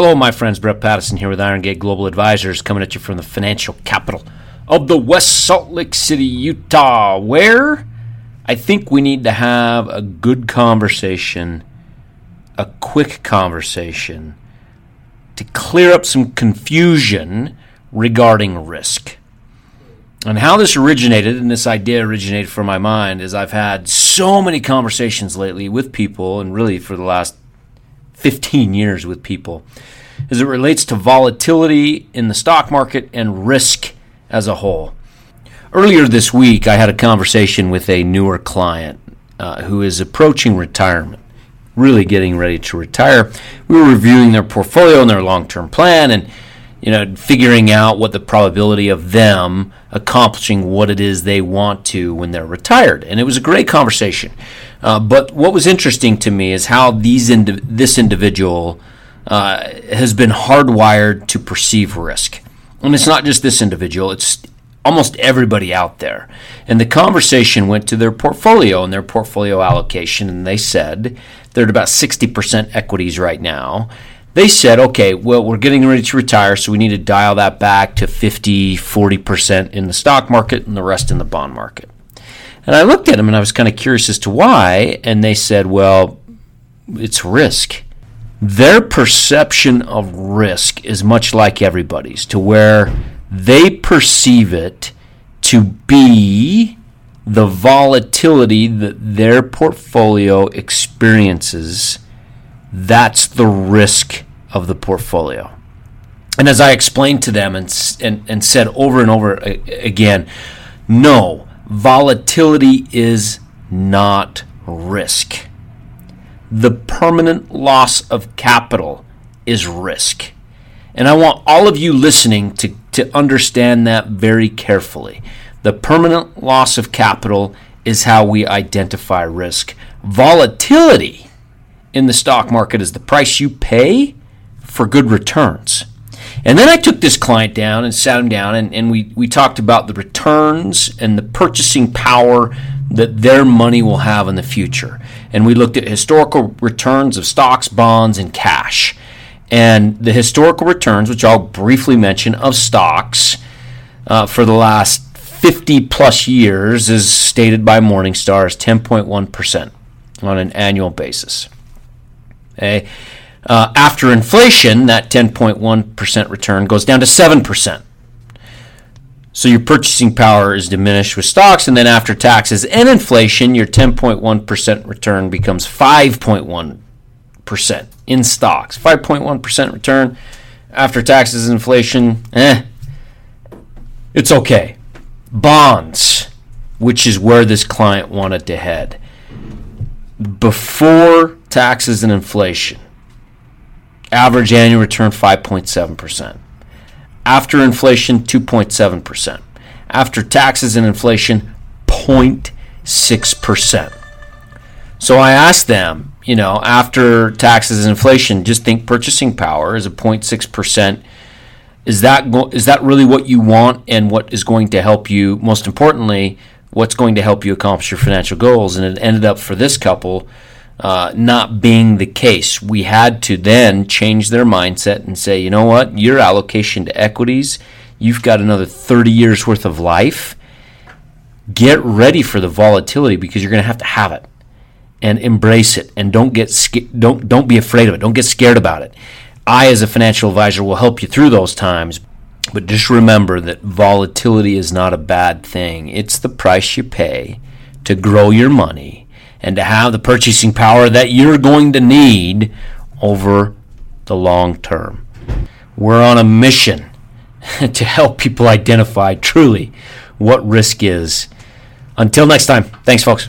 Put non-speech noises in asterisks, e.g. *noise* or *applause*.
Hello, my friends. Brett Patterson here with Iron Gate Global Advisors, coming at you from the financial capital of the West Salt Lake City, Utah, where I think we need to have a good conversation, a quick conversation, to clear up some confusion regarding risk. And how this originated, and this idea originated from my mind, is I've had so many conversations lately with people, and really for the last 15 years with people as it relates to volatility in the stock market and risk as a whole. Earlier this week, I had a conversation with a newer client uh, who is approaching retirement, really getting ready to retire. We were reviewing their portfolio and their long term plan and you know, figuring out what the probability of them accomplishing what it is they want to when they're retired. And it was a great conversation. Uh, but what was interesting to me is how these indi- this individual uh, has been hardwired to perceive risk. And it's not just this individual, it's almost everybody out there. And the conversation went to their portfolio and their portfolio allocation, and they said they're at about 60% equities right now they said, okay, well, we're getting ready to retire, so we need to dial that back to 50, 40% in the stock market and the rest in the bond market. And I looked at them and I was kind of curious as to why. And they said, well, it's risk. Their perception of risk is much like everybody's, to where they perceive it to be the volatility that their portfolio experiences. That's the risk of the portfolio. And as I explained to them and, and, and said over and over again, no, volatility is not risk. The permanent loss of capital is risk. And I want all of you listening to, to understand that very carefully. The permanent loss of capital is how we identify risk. Volatility in the stock market is the price you pay for good returns. And then I took this client down and sat him down, and, and we, we talked about the returns and the purchasing power that their money will have in the future. And we looked at historical returns of stocks, bonds, and cash. And the historical returns, which I'll briefly mention, of stocks uh, for the last 50 plus years, is stated by Morningstar as 10.1% on an annual basis. Okay. Uh, after inflation, that 10.1% return goes down to 7%. So your purchasing power is diminished with stocks, and then after taxes and inflation, your 10.1% return becomes 5.1% in stocks. 5.1% return after taxes and inflation, eh, it's okay. Bonds, which is where this client wanted to head. Before taxes and inflation, Average annual return 5.7%. After inflation, 2.7%. After taxes and inflation, 0.6%. So I asked them, you know, after taxes and inflation, just think purchasing power is a 0.6%. Is that go- is that really what you want and what is going to help you most importantly, what's going to help you accomplish your financial goals? And it ended up for this couple uh, not being the case. We had to then change their mindset and say, you know what, your allocation to equities, you've got another 30 years worth of life. Get ready for the volatility because you're going to have to have it and embrace it and don't get don't don't be afraid of it. Don't get scared about it. I as a financial advisor will help you through those times. But just remember that volatility is not a bad thing. It's the price you pay to grow your money and to have the purchasing power that you're going to need over the long term. We're on a mission *laughs* to help people identify truly what risk is. Until next time, thanks, folks.